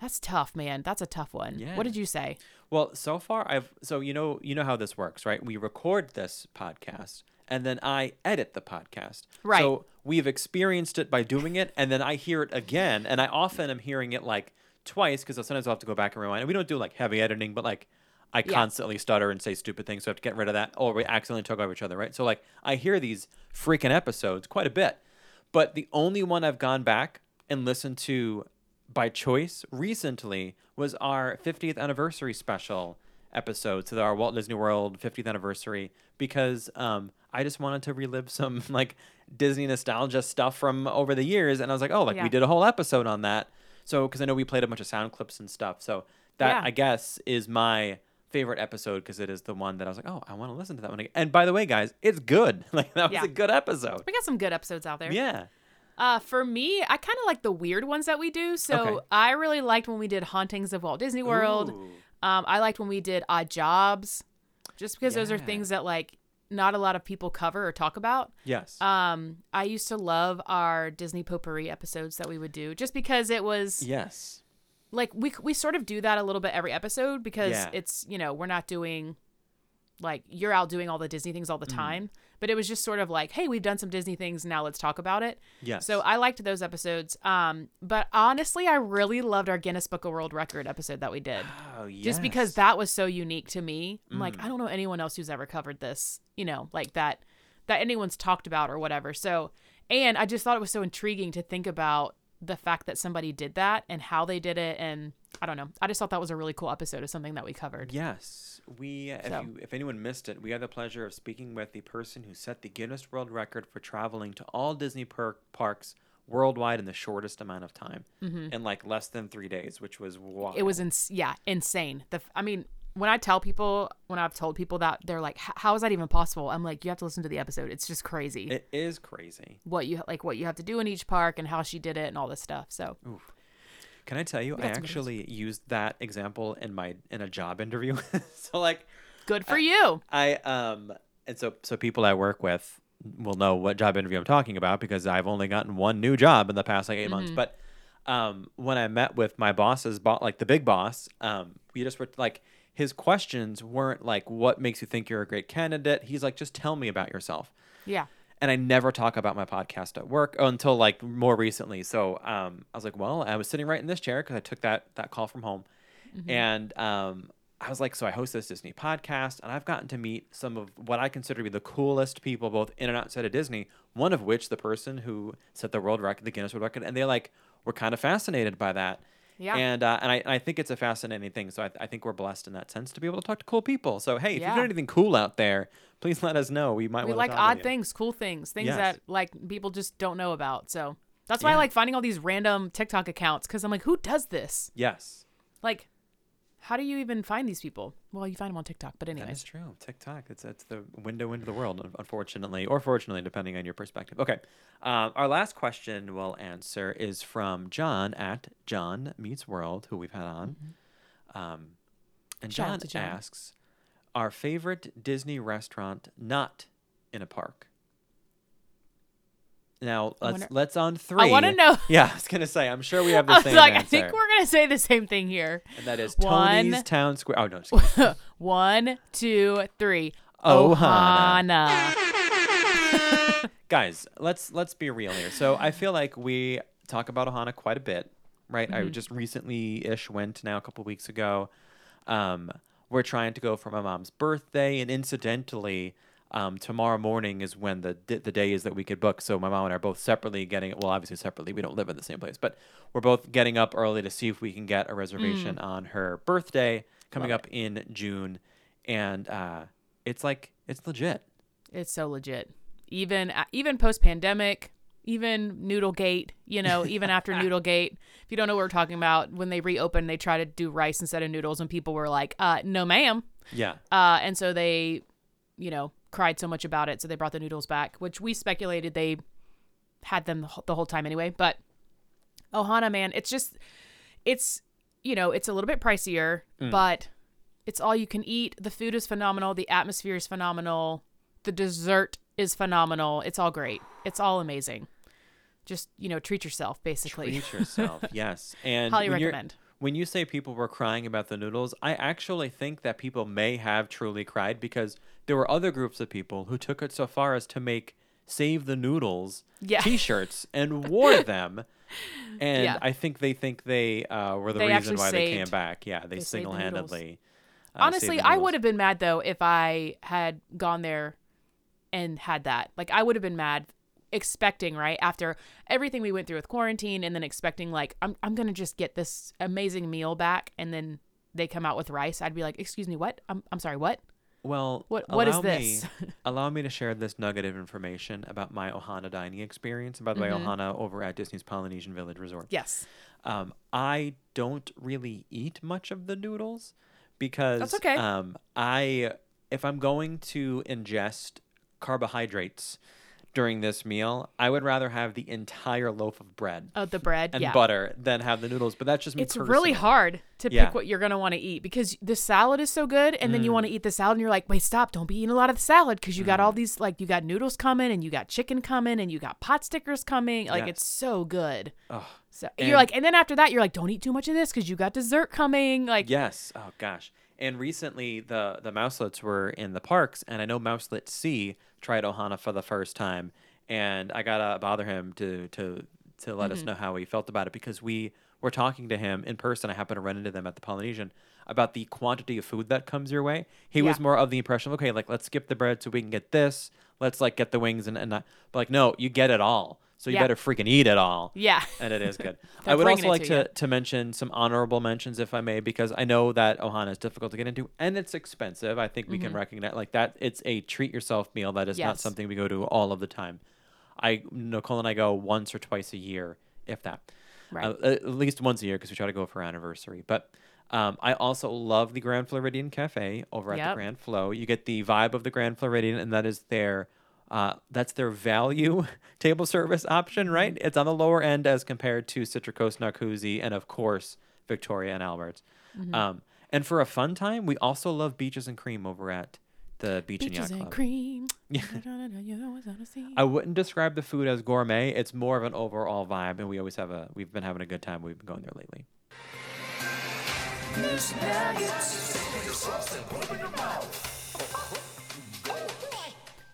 S2: that's tough, man. That's a tough one."
S1: Yeah.
S2: What did you say?
S1: Well, so far I've so you know you know how this works, right? We record this podcast and then I edit the podcast.
S2: Right.
S1: So we've experienced it by doing it and then I hear it again and I often am hearing it like twice because sometimes I'll have to go back and rewind. And we don't do like heavy editing, but like I
S2: Yeah.
S1: constantly stutter and say stupid things, so I have to get rid of that, or we accidentally talk over each other, right? So like I hear these freaking episodes quite a bit, but the only one I've gone back and listened to by choice recently was our 50th anniversary special episode, so our Walt Disney World 50th anniversary, because um, I just wanted to relive some (laughs) like Disney nostalgia stuff from over the years, and I was like, oh, like
S2: Yeah.
S1: we did a whole episode on that. So because I know we played a bunch of sound clips and stuff. So that
S2: Yeah.
S1: I guess is my favorite episode because it is the one that I was like, oh, I want to listen to that one again. And by the way, guys, it's good. (laughs) Like that was
S2: Yeah.
S1: a good episode.
S2: We got some good episodes out there.
S1: Yeah.
S2: Uh, for me, I kind of like the weird ones that we do. So
S1: Okay.
S2: I really liked when we did Hauntings of Walt Disney World. Um, I liked when we did Odd Jobs, just because those are things that like not a lot of people cover or talk about.
S1: Yes.
S2: Um, I used to love our Disney potpourri episodes that we would do, just because it was
S1: yes.
S2: like we we sort of do that a little bit every episode because
S1: Yeah.
S2: it's you know we're not doing like you're out doing all the Disney things all the time, but it was just sort of like hey we've done some Disney things now let's talk about it.
S1: Yes.
S2: So I liked those episodes. Um, but honestly, I really loved our Guinness Book of World Record episode that we did.
S1: Oh, yes.
S2: Just because that was so unique to me. I'm like,
S1: Mm.
S2: I don't know anyone else who's ever covered this, you know, like that that anyone's talked about or whatever. So and I just thought it was so intriguing to think about the fact that somebody did that and how they did it and I don't know. I just thought that was a really cool episode of something that we covered.
S1: Yes, we. If,
S2: So.
S1: you, if anyone missed it, we had the pleasure of speaking with the person who set the Guinness World Record for traveling to all Disney per- parks worldwide in the shortest amount of time, in like less than three days, which was wild.
S2: Mm-hmm. It was ins- yeah, insane. The I mean, when I tell people, when I've told people that, they're like, "How is that even possible?" I'm like, "You have to listen to the episode. It's just crazy
S1: It is crazy.
S2: what you like, what you have to do in each park, and how she did it, and all this stuff." So
S1: Can I tell you? I actually used that example in my in a job interview. (laughs) so like,
S2: good for you.
S1: I um and so so people I work with will know what job interview I'm talking about because I've only gotten one new job in the past like 8 months. But um when I met with my boss's boss like the big boss, um we just were like his questions weren't like what makes you think you're a great candidate. He's like just tell me about yourself.
S2: Yeah,
S1: And I never talk about my podcast at work until like more recently. So um I was like, well, I was sitting right in this chair because I took that that call from home. And um, I was like, so I host this Disney podcast, and I've gotten to meet some of what I consider to be the coolest people, both in and outside of Disney. One of which, the person who set the world record, the Guinness World Record, and they like were kind of fascinated by that.
S2: Yeah.
S1: And uh, and I, I think it's a fascinating thing. So I, I think we're blessed in that sense to be able to talk to cool people. So hey, if
S2: Yeah.
S1: you've got anything cool out there, please let us know. We might
S2: we like odd things, cool things, things
S1: Yes.
S2: that like people just don't know about. So that's why I like finding all these random TikTok accounts because I'm like, who does this?
S1: Yes.
S2: Like, how do you even find these people? Well, you find them on TikTok, but anyway.
S1: That is true. TikTok. It's it's the window into the world, unfortunately, or fortunately, depending on your perspective. Okay. Um, our last question we'll answer is from John at John Meets World, who we've had on. Um, and
S2: Mm-hmm. Shout out
S1: John,
S2: John.
S1: asks, our favorite Disney restaurant not in a park. Now let's
S2: wonder-
S1: let's on three.
S2: I wanna know-
S1: Yeah, I was gonna say. I'm sure we have the
S2: I was
S1: same
S2: like, I think we're gonna say the same thing here.
S1: and that is
S2: One-
S1: Tony's Town Square. Oh no. (laughs)
S2: One, two, three.
S1: Ohana.
S2: Ohana.
S1: guys let's let's be real here so i feel like we talk about ohana quite a bit right i just recently ish went now a couple weeks ago um we're trying to go for my mom's birthday and incidentally um, tomorrow morning is when the the day is that we could book. So my mom and I are both separately getting well, obviously separately. We don't live in the same place, but we're both getting up early to see if we can get a reservation on her birthday coming
S2: Love
S1: up in June, and uh, it's like it's legit.
S2: It's so legit. Even uh, even post pandemic, even Noodlegate, you know, even (laughs) after Noodlegate. If you don't know what we're talking about, when they reopened, they tried to do rice instead of noodles, and people were like, uh, "No, ma'am."
S1: Yeah.
S2: Uh, and so they, you know, cried so much about it, so they brought the noodles back, which we speculated they had them the whole time anyway. But Ohana, man, it's just, it's, you know, it's a little bit pricier, mm. but it's all you can eat. The food is phenomenal. The atmosphere is phenomenal. The dessert is phenomenal. It's all great. It's all amazing. Just you know, treat yourself, basically.
S1: Treat (laughs) yourself, yes. And
S2: Highly recommend.
S1: When you say people were crying about the noodles, I actually think that people may have truly cried because there were other groups of people who took it so far as to make "Save the Noodles"
S2: Yeah. (laughs)
S1: T-shirts and wore them. And
S2: Yeah.
S1: I think they think they uh, were the
S2: They
S1: reason why they came back. Yeah, they,
S2: they
S1: single-handedly. uh, saved
S2: Honestly, I would have been mad though if I had gone there and had that. Like I would have been mad expecting, right? After everything we went through with quarantine and then expecting like I'm I'm going to just get this amazing meal back and then they come out with rice. I'd be like, "Excuse me, what? I'm I'm sorry, what?"
S1: Well,
S2: What- what is this?
S1: Me, (laughs) allow me to share this nugget of information about my Ohana dining experience. And by the way, Ohana over at Disney's Polynesian Village Resort.
S2: yes.
S1: Um, I don't really eat much of the noodles because That's
S2: okay.
S1: um, I if I'm going to ingest carbohydrates during this meal, I would rather have the entire loaf of bread
S2: Oh, the bread.
S1: and
S2: yeah.
S1: butter than have the noodles. But that's just me.
S2: It's really hard to
S1: Yeah.
S2: pick what you're going to want to eat because the salad is so good and then you
S1: Mm.
S2: want to eat the salad and you're like, "Wait, stop. Don't be eating a lot of the salad because you got
S1: Mm.
S2: all these like you got noodles coming and you got chicken coming and you got pot stickers coming. Like
S1: Yes.
S2: it's so good."
S1: Ugh.
S2: So
S1: And-
S2: you're like and then after that you're like, "Don't eat too much of this cuz you got dessert coming." Like
S1: Yes. Oh gosh. And recently, the the mouselets were in the parks, and I know Mouselet C tried Ohana for the first time, and I gotta bother him to to to let
S2: Mm-hmm.
S1: us know how he felt about it because we were talking to him in person. I happened to run into them at the Polynesian about the quantity of food that comes your way. He was more of the impression of okay, like let's skip the bread so we can get this. Let's like get the wings and and not, but like no, you get it all. So you
S2: Yeah.
S1: better freaking eat it all
S2: Yeah.
S1: and it is good. (laughs) I would also like
S2: to
S1: to, to mention some honorable mentions, if I may, because I know that Ohana is difficult to get into and it's expensive. I think we can recognize like that. It's a treat yourself meal that is not
S2: Mm-hmm.
S1: Something we go to all of the time. I Nicole and I go once or twice a year, if that.
S2: Right.
S1: Uh, at least once a year because we try to go for anniversary. But um, I also love the Grand Floridian Cafe over at the Grand Flow. You get the vibe of the Grand Floridian, and that is their uh, that's their value (laughs) table service option, right? It's on the lower end as compared to Citricos, Narcoossee, and of course Victoria and Albert's. Um, and for a fun time, we also love beaches and cream over at the Beach and
S2: Beaches
S1: Yacht
S2: and cream. (laughs)
S1: Yeah.
S2: You know what's on the sea.
S1: I wouldn't describe the food as gourmet. It's more of an overall vibe, and we always have a. We've been having a good time. We've been going there lately.
S3: Loose nuggets.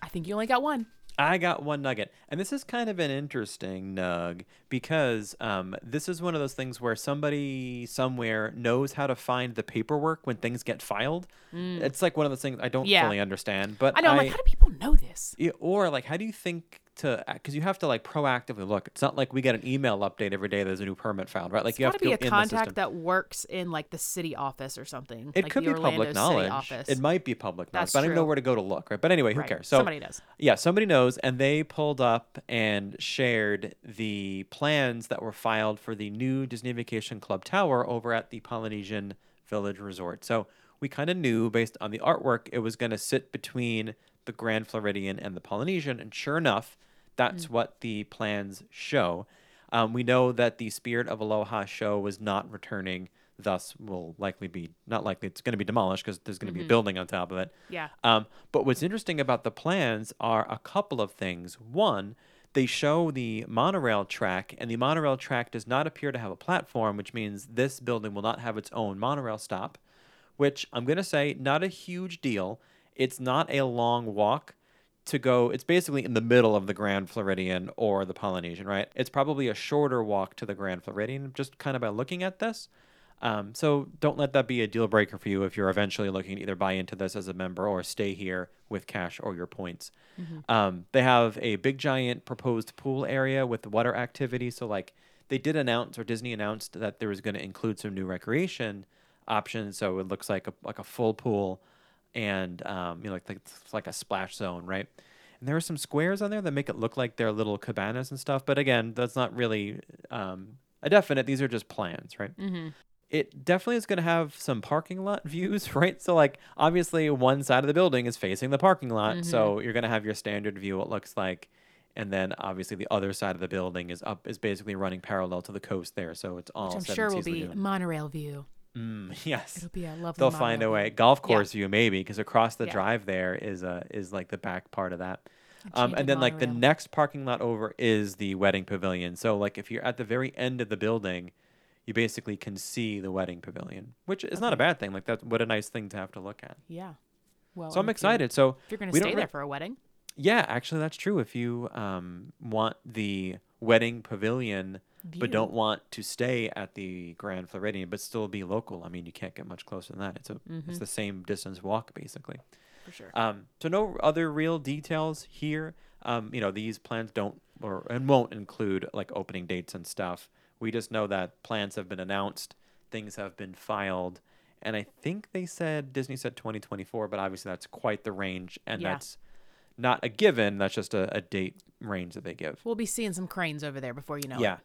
S2: I think you only got one.
S1: I got one nugget, and this is kind of an interesting nug because um, this is one of those things where somebody somewhere knows how to find the paperwork when things get filed. It's like one of those things I don't
S2: Mm. Yeah.
S1: fully understand, but
S2: I know. I'm like, how do people know this?
S1: Yeah, or like, how do you think to? Uh, because you have to like proactively look. It's not like we get an email update every day. There's a new permit found, right? Like
S2: It's
S1: you have
S2: to be a contact that works in like the city office or something.
S1: It
S2: like
S1: could be public knowledge.
S2: Office.
S1: It might be public knowledge,
S2: That's
S1: but I don't know where to go to look, right? But anyway, who
S2: Right.
S1: cares? So
S2: Somebody does.
S1: Yeah, somebody knows, and they pulled up and shared the plans that were filed for the new Disney Vacation Club Tower over at the Polynesian Village Resort. So we kind of knew based on the artwork it was going to sit between the Grand Floridian and the Polynesian, and sure enough, that's what the plans show. Um, we know that the Spirit of Aloha show was not returning, thus will likely be not likely. It's going to be demolished because there's going to be a building on top of it.
S2: Yeah.
S1: Um, but what's interesting about the plans are a couple of things. One, they show the monorail track, and the monorail track does not appear to have a platform, which means this building will not have its own monorail stop. Which I'm going to say, not a huge deal. It's not a long walk to go. It's basically in the middle of the Grand Floridian or the Polynesian, right? It's probably a shorter walk to the Grand Floridian, just kind of by looking at this. Um, so don't let that be a deal breaker for you if you're eventually looking to either buy into this as a member or stay here with cash or your points. Um, they have a big giant proposed pool area with water activity. So like they did announce or Disney announced that there was going to include some new recreation options. So it looks like a like a full pool and um, you know like like, it's like a splash zone, right? And there are some squares on there that make it look like they're little cabanas and stuff. But again, that's not really um, a definite. These are just plans, right?
S2: Mm-hmm.
S1: it definitely is going to have some parking lot (laughs) views, right? So, like, obviously, one side of the building is facing the parking lot. So, you're going to have your standard view, it looks like. And then, obviously, the other side of the building is up, is basically running parallel to the coast there. So, it's all
S2: Which I'm sure will be
S1: Lagoon.
S2: monorail view.
S1: Mm, (laughs) yes.
S2: It'll be a lovely.
S1: They'll find a way. Golf
S2: Yeah.
S1: course view, maybe, because across the
S2: Yeah.
S1: drive there is uh, is like the back part of that. Um, and then, like, the next parking lot over is the wedding pavilion. So, like, if you're at the very end of the building, you basically can see the wedding pavilion, which is not a bad thing. Like that's what a nice thing to have to look at.
S2: Yeah. Well,
S1: so I'm excited. So
S2: if you're going to stay
S1: re-
S2: there for a wedding.
S1: yeah, actually that's true. If you um, want the wedding pavilion, but don't want to stay at the Grand Floridian, but still be local, I mean, you can't get much closer than that. It's a
S2: Mm-hmm.
S1: it's the same distance walk basically.
S2: For sure.
S1: Um, so no other real details here. Um, you know, these plans don't or and won't include like opening dates and stuff. We just know that plans have been announced, things have been filed, And I think they said Disney said 2024, but obviously that's quite the range, and
S2: Yeah.
S1: that's not a given. That's just a, a date range that they give.
S2: We'll be seeing some cranes over there before you know. it.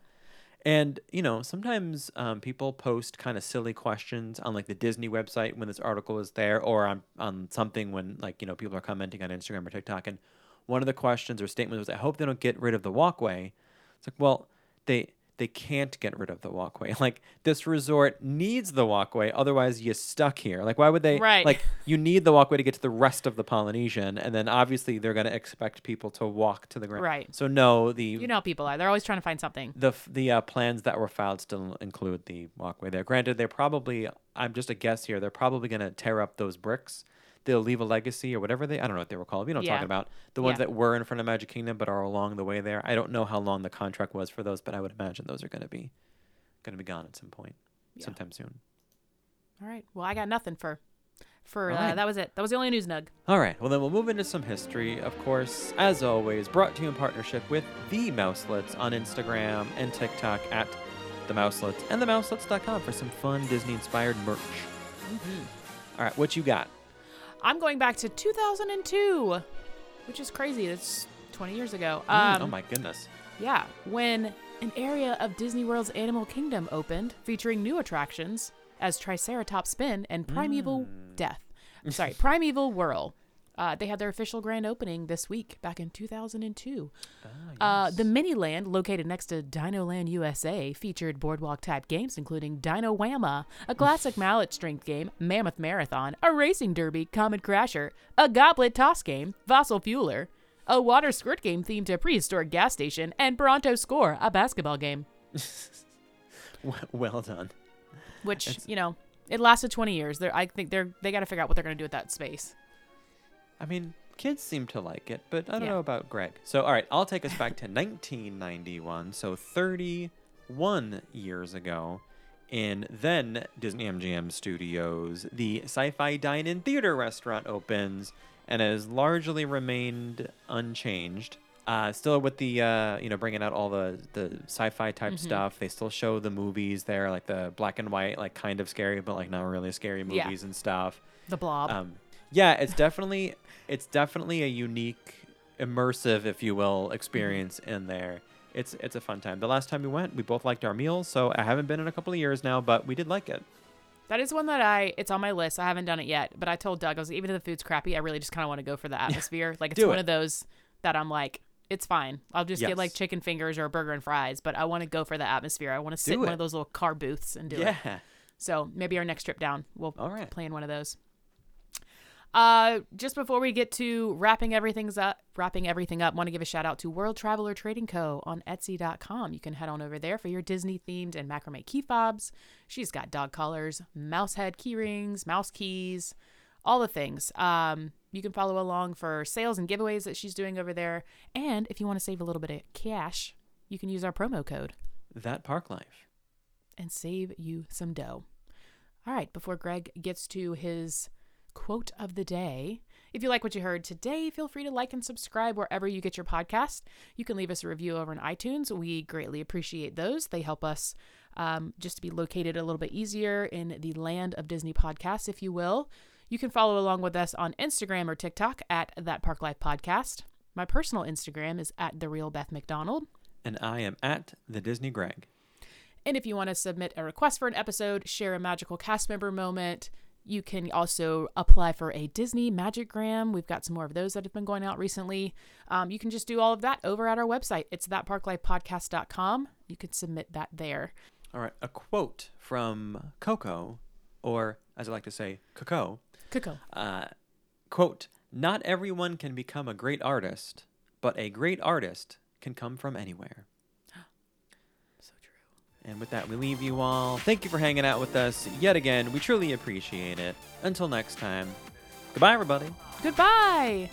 S1: And, you know, sometimes um, people post kind of silly questions on like the Disney website when this article is there or on, on something when like, you know, people are commenting on Instagram or TikTok. And one of the questions or statements was, I hope they don't get rid of the walkway. It's like, well, they they can't get rid of the walkway. (laughs) Like this resort needs the walkway, otherwise you're stuck here. Like why would they
S2: Right.
S1: like you need the walkway to get to the rest of the Polynesian and then obviously they're gonna expect people to walk to the ground.
S2: Right.
S1: So no, the
S2: You know how people are. They're always trying to find something.
S1: the the uh, plans that were filed still include the walkway there. Granted, they're probably I'm just a guess here. They're probably going to tear up those bricks. They'll leave a legacy or whatever they I don't know what they were called. You know what I'm talking about. The ones
S2: Yeah.
S1: that were in front of Magic Kingdom but are along the way there. I don't know how long the contract was for those, but I would imagine those are going to be going to be gone at some point,
S2: Yeah.
S1: sometime soon.
S2: All right. Well, I got nothing for for uh,
S1: right.
S2: that was it. That was the only news nug.
S1: All right, well, then we'll move into some history, of course, as always, brought to you in partnership with The Mouselets on Instagram and TikTok at The Mouselets and TheMouselets.com for some fun Disney inspired merch. All right, what you got?
S2: I'm going back to 2002, which is crazy. That's 20 years ago.
S1: Mm,
S2: Um,
S1: oh, my goodness.
S2: Yeah, when an area of Disney World's Animal Kingdom opened, featuring new attractions as Triceratops Spin and Primeval
S1: Mm.
S2: Death. I'm sorry, Primeval Whirl. Uh, they had their official grand opening this week, back in 2002.
S1: Ah,
S2: Uh, the mini land, located next to Dino Land USA, featured boardwalk type games including Dino Whamma, a classic mallet strength game, Mammoth Marathon, a racing derby, Comet Crasher, a goblet toss game, Fossil Fueler, a water squirt game themed to a prehistoric gas station, and Bronto Score, a basketball game. (laughs)
S1: Well done.
S2: Which you know, it lasted 20 years. They're, I think they're they got to figure out what they're going to do with that space.
S1: I mean, kids seem to like it, but I don't
S2: Yeah.
S1: know about Greg. So, all right, I'll take us back to 1991. So, 31 years ago, in then Disney MGM Studios, the Sci Fi Dine In Theater restaurant opens and has largely remained unchanged. Uh, still with the uh, you know bringing out all the the sci-fi type stuff. They still show the movies there, like the black and white, like kind of scary, but like not really scary
S2: Yeah.
S1: movies and stuff.
S2: The Blob.
S1: Um, yeah, it's definitely it's definitely a unique, immersive, if you will, experience mm-hmm. in there. It's it's a fun time. The last time we went, we both liked our meals, so I haven't been in a couple of years now, but we did like it.
S2: That is one that I. It's on my list. I haven't done it yet, but I told Doug I was like, even if the food's crappy, I really just kind of want to go for the atmosphere. Like it's
S1: Do
S2: one
S1: it.
S2: of those that I'm like, it's fine. I'll just get like chicken fingers or a burger and fries, but I want to go for the atmosphere. I want to sit in one of those little car booths and do it.
S1: yeah.
S2: So maybe our next trip down, we'll
S1: All right.
S2: play in one of those. Uh, just before we get to wrapping everything's up, wrapping everything up, want to give a shout out to World Traveler Trading Co. on Etsy.com. You can head on over there for your Disney themed and macrame key fobs. She's got dog collars, mouse head key rings, mouse keys, all the things. Um, you can follow along for sales and giveaways that she's doing over there. And if you want to save a little bit of cash, you can use our promo code
S1: That park life.
S2: and save you some dough. All right, before Greg gets to his quote of the day, if you like what you heard today, feel free to like and subscribe wherever you get your podcast. You can leave us a review over on iTunes. We greatly appreciate those. They help us um, just to be located a little bit easier in the land of Disney podcasts, if you will. You can follow along with us on Instagram or TikTok at That Park Life Podcast. My personal Instagram is at The Real Beth McDonald.
S1: And I am at the Disney Greg.
S2: And if you want to submit a request for an episode, share a magical cast member moment, you can also apply for a Disney Magicgram. We've got some more of those that have been going out recently. Um, you can just do all of that over at our website. It's thatparklifepodcast.com. You can submit that there.
S1: All right, a quote from Coco, or as I like to say, Coco.
S2: Coco.
S1: Uh, quote, not everyone can become a great artist, but a great artist can come from anywhere. And with that, we leave you all. Thank you for hanging out with us yet again. We truly appreciate it. Until next time, goodbye, everybody.
S2: Goodbye.